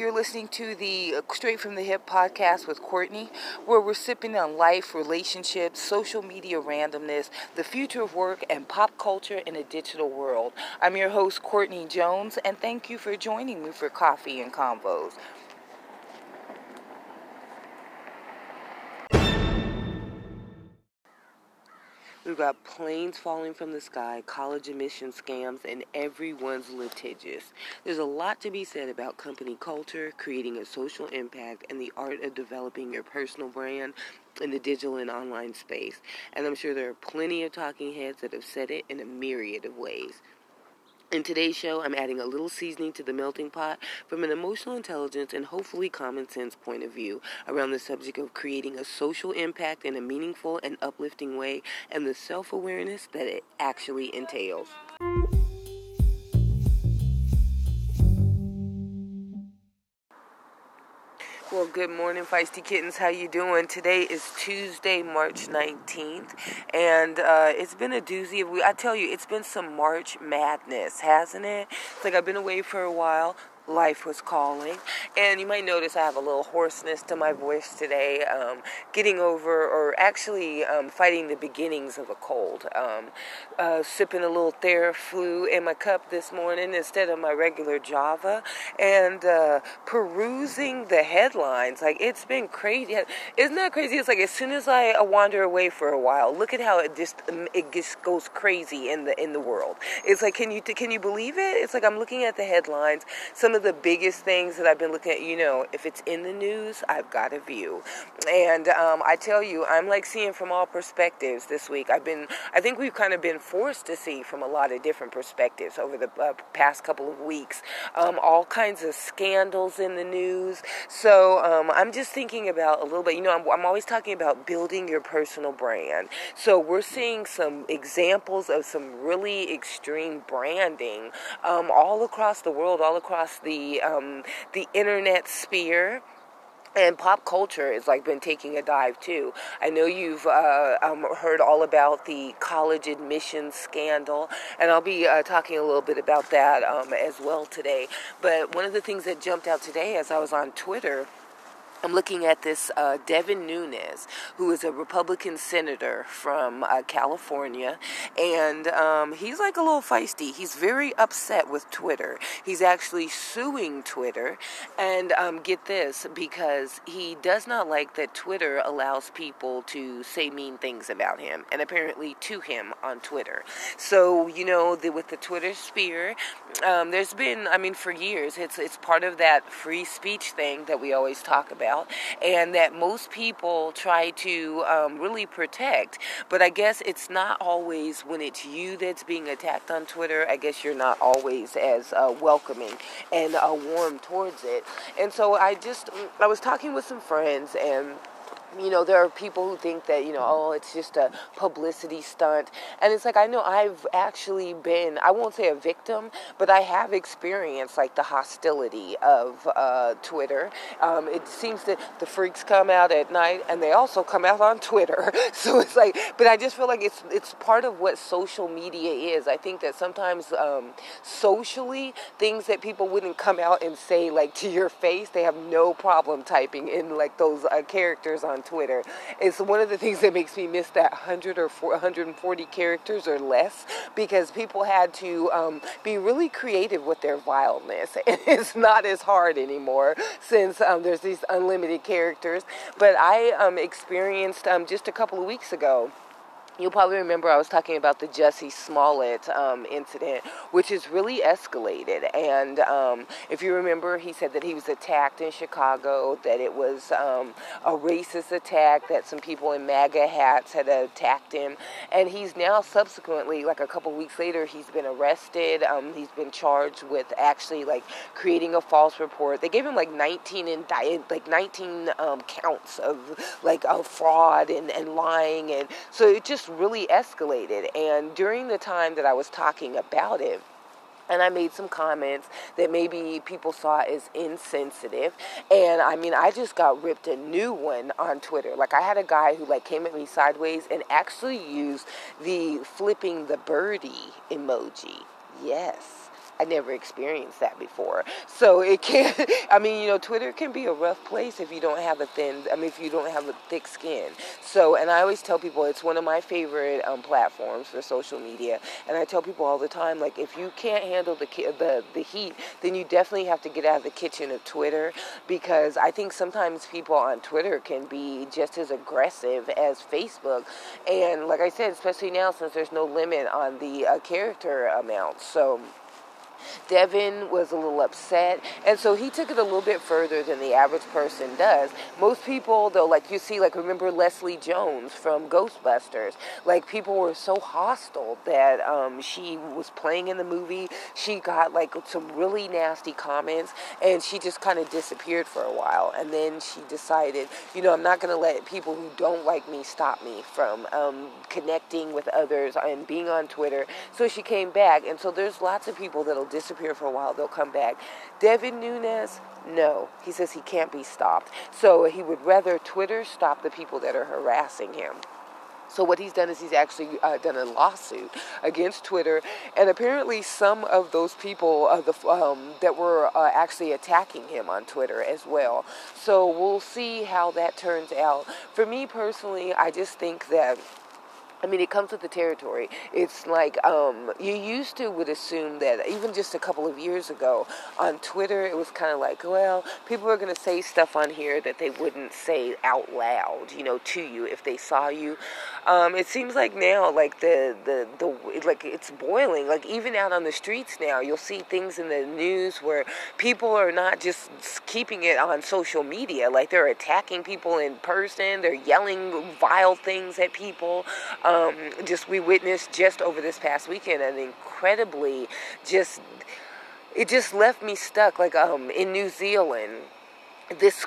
You're listening to the uh, Straight from the Hip podcast with Courtney, where we're sipping on life, relationships, social media randomness, the future of work, and pop culture in a digital world. I'm your host, Courtney Jones, and thank you for joining me for Coffee and Convos. We've got planes falling from the sky, college admission scams, and everyone's litigious. There's a lot to be said about company culture, creating a social impact, and the art of developing your personal brand in the digital and online space. And I'm sure there are plenty of talking heads that have said it in a myriad of ways. In today's show, I'm adding a little seasoning to the melting pot from an emotional intelligence and hopefully common sense point of view around the subject of creating a social impact in a meaningful and uplifting way and the self awareness that it actually entails. Good morning, feisty kittens. How you doing? Today is Tuesday, March 19th, and uh, it's been a doozy of I tell you, it's been some March madness, hasn't it? It's like I've been away for a while life was calling. And you might notice I have a little hoarseness to my voice today, um, getting over or actually um, fighting the beginnings of a cold. Um, uh, sipping a little Theraflu in my cup this morning instead of my regular Java, and uh, perusing the headlines. Like it's been crazy. Isn't that crazy? It's like as soon as I wander away for a while, look at how it just um, it just goes crazy in the in the world. It's like can you can you believe it? It's like I'm looking at the headlines. Some of of the biggest things that I've been looking at, you know, if it's in the news, I've got a view. And um, I tell you, I'm like seeing from all perspectives this week. I've been, I think we've kind of been forced to see from a lot of different perspectives over the uh, past couple of weeks. Um, all kinds of scandals in the news. So um, I'm just thinking about a little bit, you know, I'm, I'm always talking about building your personal brand. So we're seeing some examples of some really extreme branding um, all across the world, all across the the um, the internet sphere and pop culture has like been taking a dive too. I know you've uh, um, heard all about the college admissions scandal, and I'll be uh, talking a little bit about that um, as well today. But one of the things that jumped out today as I was on Twitter I'm looking at this uh, Devin Nunes, who is a Republican senator from uh, California, and um, he's like a little feisty. He's very upset with Twitter. He's actually suing Twitter, and um, get this, because he does not like that Twitter allows people to say mean things about him, and apparently to him on Twitter. So you know, the, with the Twitter sphere, um, there's been, I mean, for years, it's it's part of that free speech thing that we always talk about about and that most people try to um, really protect. But I guess it's not always when it's you that's being attacked on Twitter, I guess you're not always as uh, welcoming and uh, warm towards it. And so I just, I was talking with some friends and you know, there are people who think that, you know, oh, it's just a publicity stunt. And it's like, I know I've actually been, I won't say a victim, but I have experienced like the hostility of uh, Twitter. Um, it seems that the freaks come out at night and they also come out on Twitter. so it's like, but I just feel like it's, it's part of what social media is. I think that sometimes um, socially, things that people wouldn't come out and say like to your face, they have no problem typing in like those uh, characters on Twitter. It's one of the things that makes me miss that 100 or 140 characters or less because people had to um, be really creative with their vileness. it's not as hard anymore since um, there's these unlimited characters. But I um, experienced um, just a couple of weeks ago You'll probably remember I was talking about the Jussie Smollett um, incident, which has really escalated. And um, if you remember, he said that he was attacked in Chicago, that it was um, a racist attack, that some people in MAGA hats had attacked him. And he's now subsequently, like a couple weeks later, he's been arrested. Um, he's been charged with actually like creating a false report. They gave him like 19 indict, like 19 um, counts of like of fraud and, and lying, and so it just really escalated. And during the time that I was talking about it, and I made some comments that maybe people saw as insensitive. And I mean, I just got ripped a new one on Twitter. Like I had a guy who like came at me sideways and actually used the flipping the birdie emoji. Yes I never experienced that before. So it can, I mean, you know, Twitter can be a rough place if you don't have a thin, I mean, if you don't have a thick skin. So, and I always tell people it's one of my favorite um, platforms for social media. And I tell people all the time, like, if you can't handle the, the, the heat, then you definitely have to get out of the kitchen of Twitter because I think sometimes people on Twitter can be just as aggressive as Facebook. And like I said, especially now since there's no limit on the uh, character amount. So, Devin was a little upset, and so he took it a little bit further than the average person does. Most people, though, like you see, like remember Leslie Jones from Ghostbusters, like people were so hostile that um, she was playing in the movie. She got like some really nasty comments, and she just kind of disappeared for a while. And then she decided, you know, I'm not going to let people who don't like me stop me from um, connecting with others and being on Twitter. So she came back, and so there's lots of people that'll disappear for a while, they'll come back. Devin Nunes, no. He says he can't be stopped. So he would rather Twitter stop the people that are harassing him. So what he's done is he's actually uh, done a lawsuit against Twitter, and apparently some of those people uh, the, um, that were uh, actually attacking him on Twitter as well. So we'll see how that turns out. For me personally, I just think that I mean, it comes with the territory. It's like um, you used to would assume that even just a couple of years ago on Twitter, it was kind of like, well, people are going to say stuff on here that they wouldn't say out loud, you know, to you if they saw you. Um, it seems like now, like the, the the like it's boiling. Like even out on the streets now, you'll see things in the news where people are not just keeping it on social media. Like they're attacking people in person. They're yelling vile things at people. Um, just we witnessed just over this past weekend an incredibly just it just left me stuck like um in New Zealand. This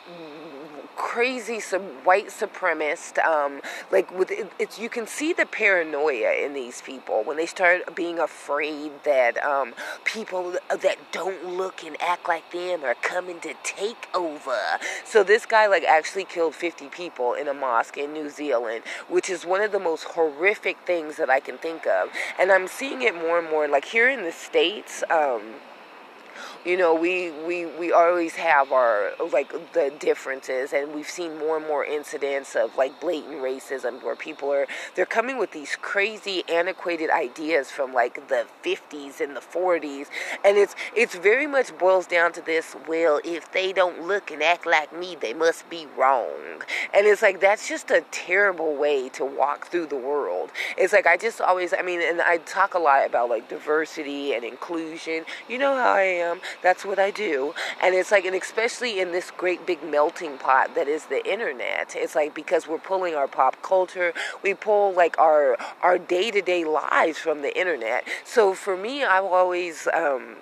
crazy some white supremacist um, like with it, it's you can see the paranoia in these people when they start being afraid that um, people that don't look and act like them are coming to take over. So this guy like actually killed 50 people in a mosque in New Zealand which is one of the most horrific things that I can think of. And I'm seeing it more and more like here in the states um, you know we we we always have our like the differences and we've seen more and more incidents of like blatant racism where people are they're coming with these crazy antiquated ideas from like the 50s and the 40s and it's it's very much boils down to this well if they don't look and act like me they must be wrong and it's like that's just a terrible way to walk through the world. It's like i just always i mean and i talk a lot about like diversity and inclusion. You know how i am that's what I do. And it's like, and especially in this great big melting pot that is the internet, it's like because we're pulling our pop culture, we pull like our our day to day lives from the internet. So for me, I've always um,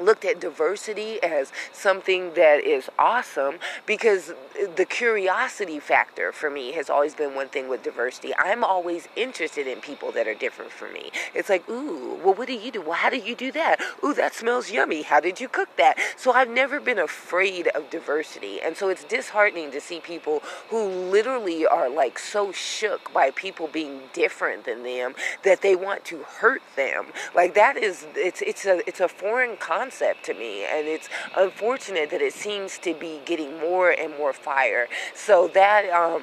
looked at diversity as something that is awesome because the curiosity factor for me has always been one thing with diversity. I'm always interested in people that are different from me. It's like, ooh, well, what do you do? Well, how do you do that? Ooh, that smells yummy. How did you cook that? So I've never been afraid of diversity. And so it's disheartening to see people who literally are like so shook by people being different than them that they want to hurt them. Like that is, it's, it's a, it's a foreign concept concept to me, and it's unfortunate that it seems to be getting more and more fire. So that um,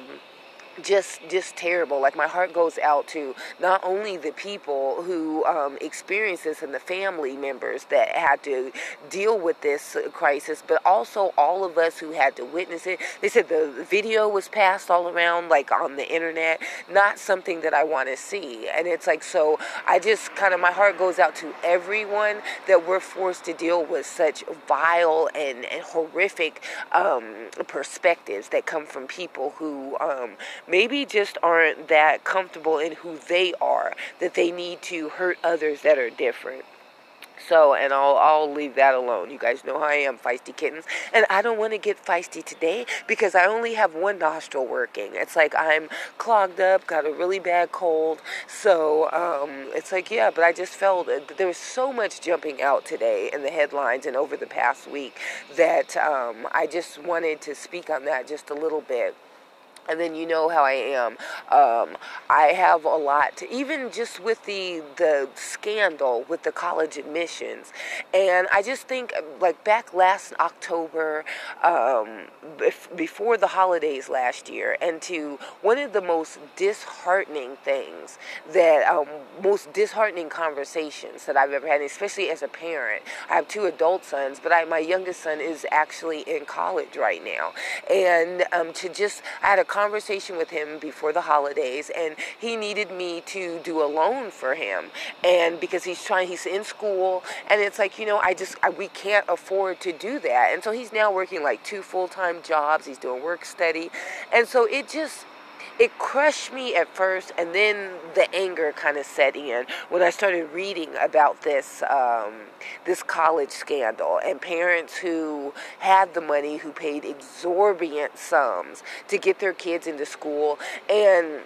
just just terrible. Like my heart goes out to not only the people who um, experience this and the family members that had to deal with this crisis but also all of us who had to witness it. They said the video was passed all around like on the internet not something that i want to see. And it's like so i just kind of my heart goes out to everyone that we're forced to deal with such vile and, and horrific um, perspectives that come from people who um, maybe just aren't that comfortable in who they are that they need to hurt others that are different. So, and I'll I'll leave that alone. You guys know how I am, feisty kittens, and I don't want to get feisty today because I only have one nostril working. It's like I'm clogged up, got a really bad cold. So, um, it's like yeah, but I just felt there was so much jumping out today in the headlines and over the past week that um, I just wanted to speak on that just a little bit. And then you know how I am. Um, I have a lot to, even just with the the scandal with the college admissions, and I just think like back last October, um, before the holidays last year, and to one of the most disheartening things that um, most disheartening conversations that I've ever had, especially as a parent. I have two adult sons, but I, my youngest son is actually in college right now, and um, to just I had a conversation with him before the holidays, and he needed me to do a loan for him, and because he's trying, he's in school, and it's like you know, I just I, we can't afford to do that, and so he's now working like two full time jobs. He's doing work study, and so it just it crushed me at first, and then the anger kind of set in when I started reading about this um, this college scandal and parents who had the money who paid exorbitant sums to get their kids into school. And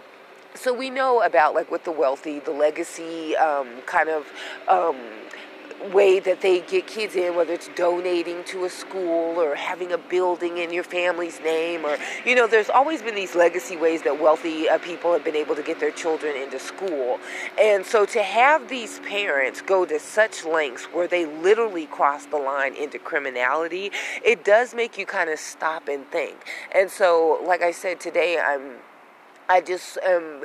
so we know about like with the wealthy the legacy um, kind of um, way that they get kids in, whether it's donating to a school or having a building in your family's name, or, you know, there's always been these legacy ways that wealthy uh, people have been able to get their children into school. And so to have these parents go to such lengths where they literally cross the line into criminality, it does make you kind of stop and think. And so, like I said today, I'm I just um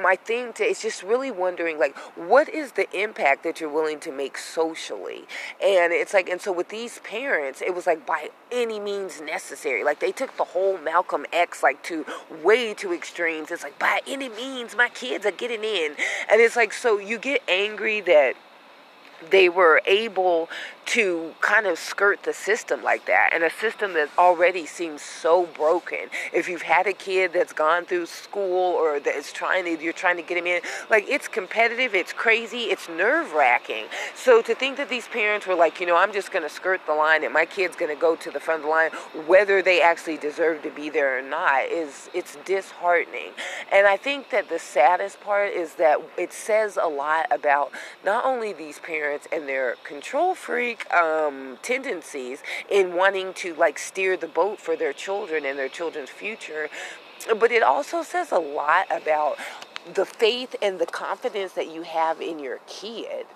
my thing to is just really wondering like what is the impact that you're willing to make socially? And it's like and so with these parents it was like by any means necessary. Like they took the whole Malcolm X like to way to extremes. It's like by any means my kids are getting in. And it's like so you get angry that they were able to kind of skirt the system like that and a system that already seems so broken. If you've had a kid that's gone through school or that's trying to you're trying to get him in like it's competitive it's crazy it's nerve-wracking. So to think that these parents were like you know i'm just going to skirt the line and my kid's going to go to the front of the line whether they actually deserve to be there or not is it's disheartening. And i think that the saddest part is that it says a lot about not only these parents and their control freak um, tendencies in wanting to like steer the boat for their children and their children's future. But it also says a lot about the faith and the confidence that you have in your kid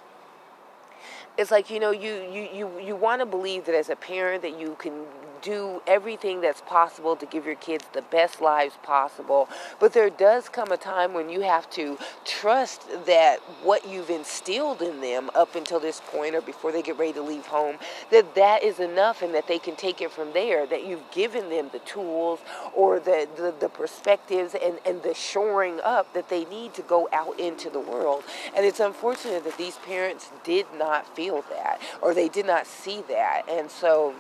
it's like you know you you you, you want to believe that as a parent that you can do everything that's possible to give your kids the best lives possible. But there does come a time when you have to trust that what you've instilled in them up until this point or before they get ready to leave home, that that is enough and that they can take it from there, that you've given them the tools or the, the, the perspectives and, and the shoring up that they need to go out into the world. And it's unfortunate that these parents did not feel that or they did not see that. And so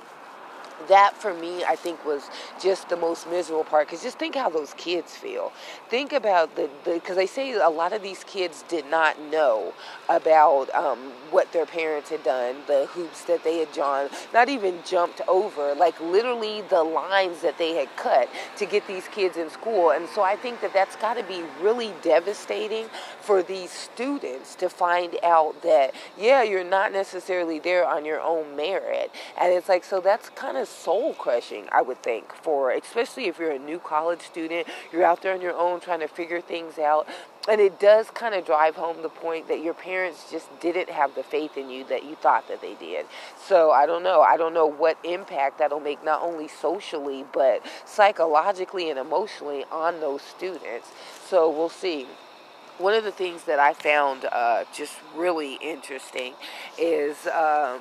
that for me i think was just the most miserable part because just think how those kids feel. Think about the because they say a lot of these kids did not know about um, what their parents had done the hoops that they had drawn not even jumped over like literally the lines that they had cut to get these kids in school. And so i think that that's got to be really devastating for these students to find out that yeah you're not necessarily there on your own merit. And it's like so that's kind of soul crushing, I would think, for especially if you're a new college student, you're out there on your own trying to figure things out. And it does kind of drive home the point that your parents just didn't have the faith in you that you thought that they did. So I don't know. I don't know what impact that'll make not only socially, but psychologically and emotionally on those students. So we'll see one of the things that I found uh, just really interesting is um,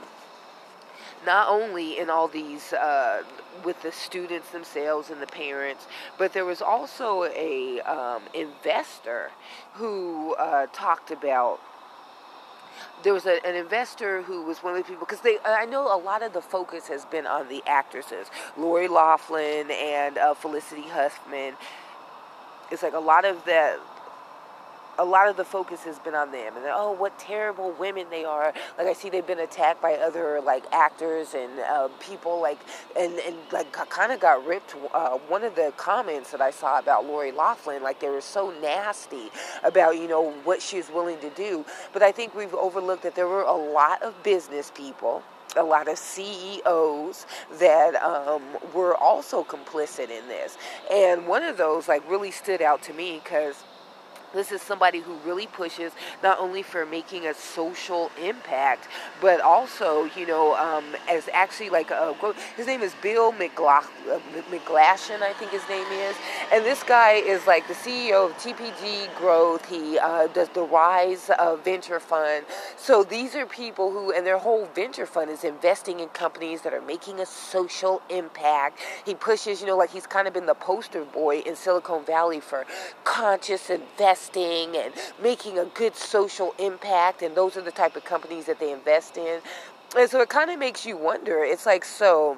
not only in all these uh, with the students themselves and the parents, but there was also a um, investor who uh, talked about. There was a, an investor who was one of the people because they. I know a lot of the focus has been on the actresses, Lori Loughlin and uh, Felicity Huffman. It's like a lot of that a lot of the focus has been on them. And oh what terrible women they are. Like i see they've been attacked by other like actors and uh, people like and, and like kind of got ripped uh, one of the comments that i saw about lori loughlin like they were so nasty about you know what she was willing to do. But i think we've overlooked that there were a lot of business people a lot of CEOs that um, were also complicit in this. And one of those like really stood out to me because this is somebody who really pushes not only for making a social impact, but also, you know, um, as actually like a, his name is Bill McGlashan, I think his name is. And this guy is like the CEO of TPG Growth. He uh, does the Rise Venture Fund. So these are people who, and their whole venture fund is investing in companies that are making a social impact. He pushes, you know, like he's kind of been the poster boy in Silicon Valley for conscious investment investing and making a good social impact, and those are the type of companies that they invest in. And so it kind of makes you wonder. It's like, so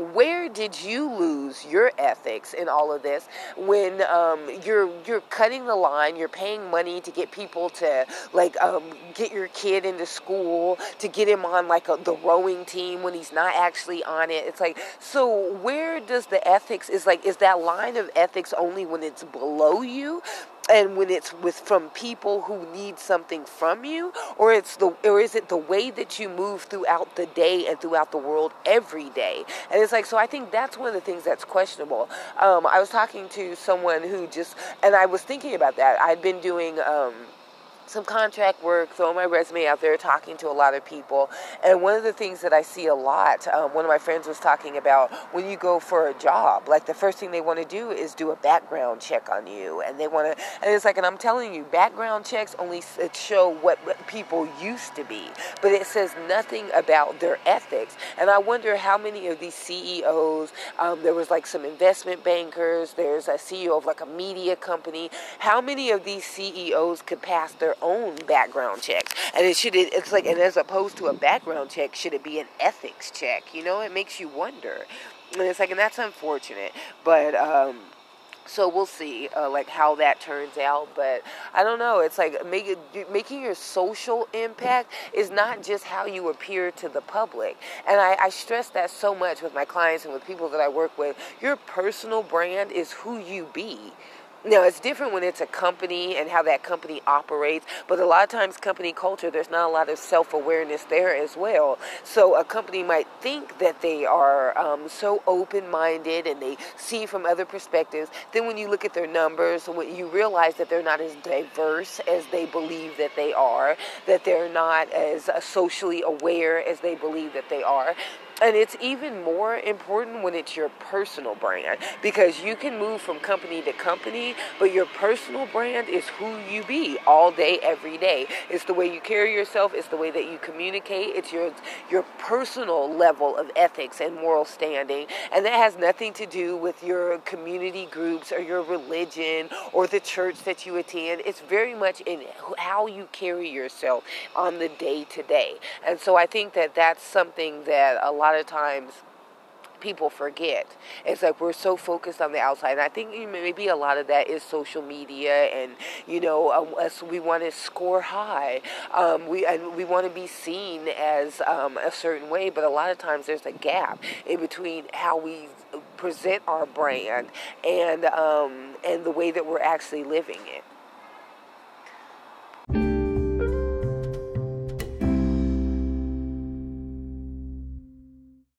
where did you lose your ethics in all of this when um, you're you're cutting the line you're paying money to get people to like um, get your kid into school to get him on like a, the rowing team when he's not actually on it? It's like so where does the ethics is like is that line of ethics only when it's below you and when it's with from people who need something from you? Or it's the or is it the way that you move throughout the day and throughout the world every day? And it's like so i think that's one of the things that's questionable. Um, i was talking to someone who just and i was thinking about that. I'd been doing um, some contract work, throwing my resume out there, talking to a lot of people. And one of the things that I see a lot, um, one of my friends was talking about when you go for a job, like the first thing they want to do is do a background check on you. And they want to, and it's like, and I'm telling you, background checks only show what, what people used to be, but it says nothing about their ethics. And I wonder how many of these CEOs, um, there was like some investment bankers, there's a CEO of like a media company, how many of these CEOs could pass their own background checks. And it should it's like and as opposed to a background check, should it be an ethics check? You know, it makes you wonder. And it's like and that's unfortunate. But um so we'll see uh, like how that turns out but i don't know it's like make, making your social impact is not just how you appear to the public and I, I stress that so much with my clients and with people that i work with your personal brand is who you be now, it's different when it's a company and how that company operates, but a lot of times, company culture, there's not a lot of self awareness there as well. So, a company might think that they are um, so open minded and they see from other perspectives. Then, when you look at their numbers, you realize that they're not as diverse as they believe that they are, that they're not as uh, socially aware as they believe that they are. And it's even more important when it's your personal brand because you can move from company to company, but your personal brand is who you be all day, every day. It's the way you carry yourself, it's the way that you communicate, it's your your personal level of ethics and moral standing. And that has nothing to do with your community groups or your religion or the church that you attend. It's very much in how you carry yourself on the day to day. And so I think that that's something that a lot lot of times people forget. It's like we're so focused on the outside. And I think maybe a lot of that is social media, and you know, um, we want to score high. Um, we and we want to be seen as um, a certain way, but a lot of times there's a gap in between how we present our brand and um, and the way that we're actually living it.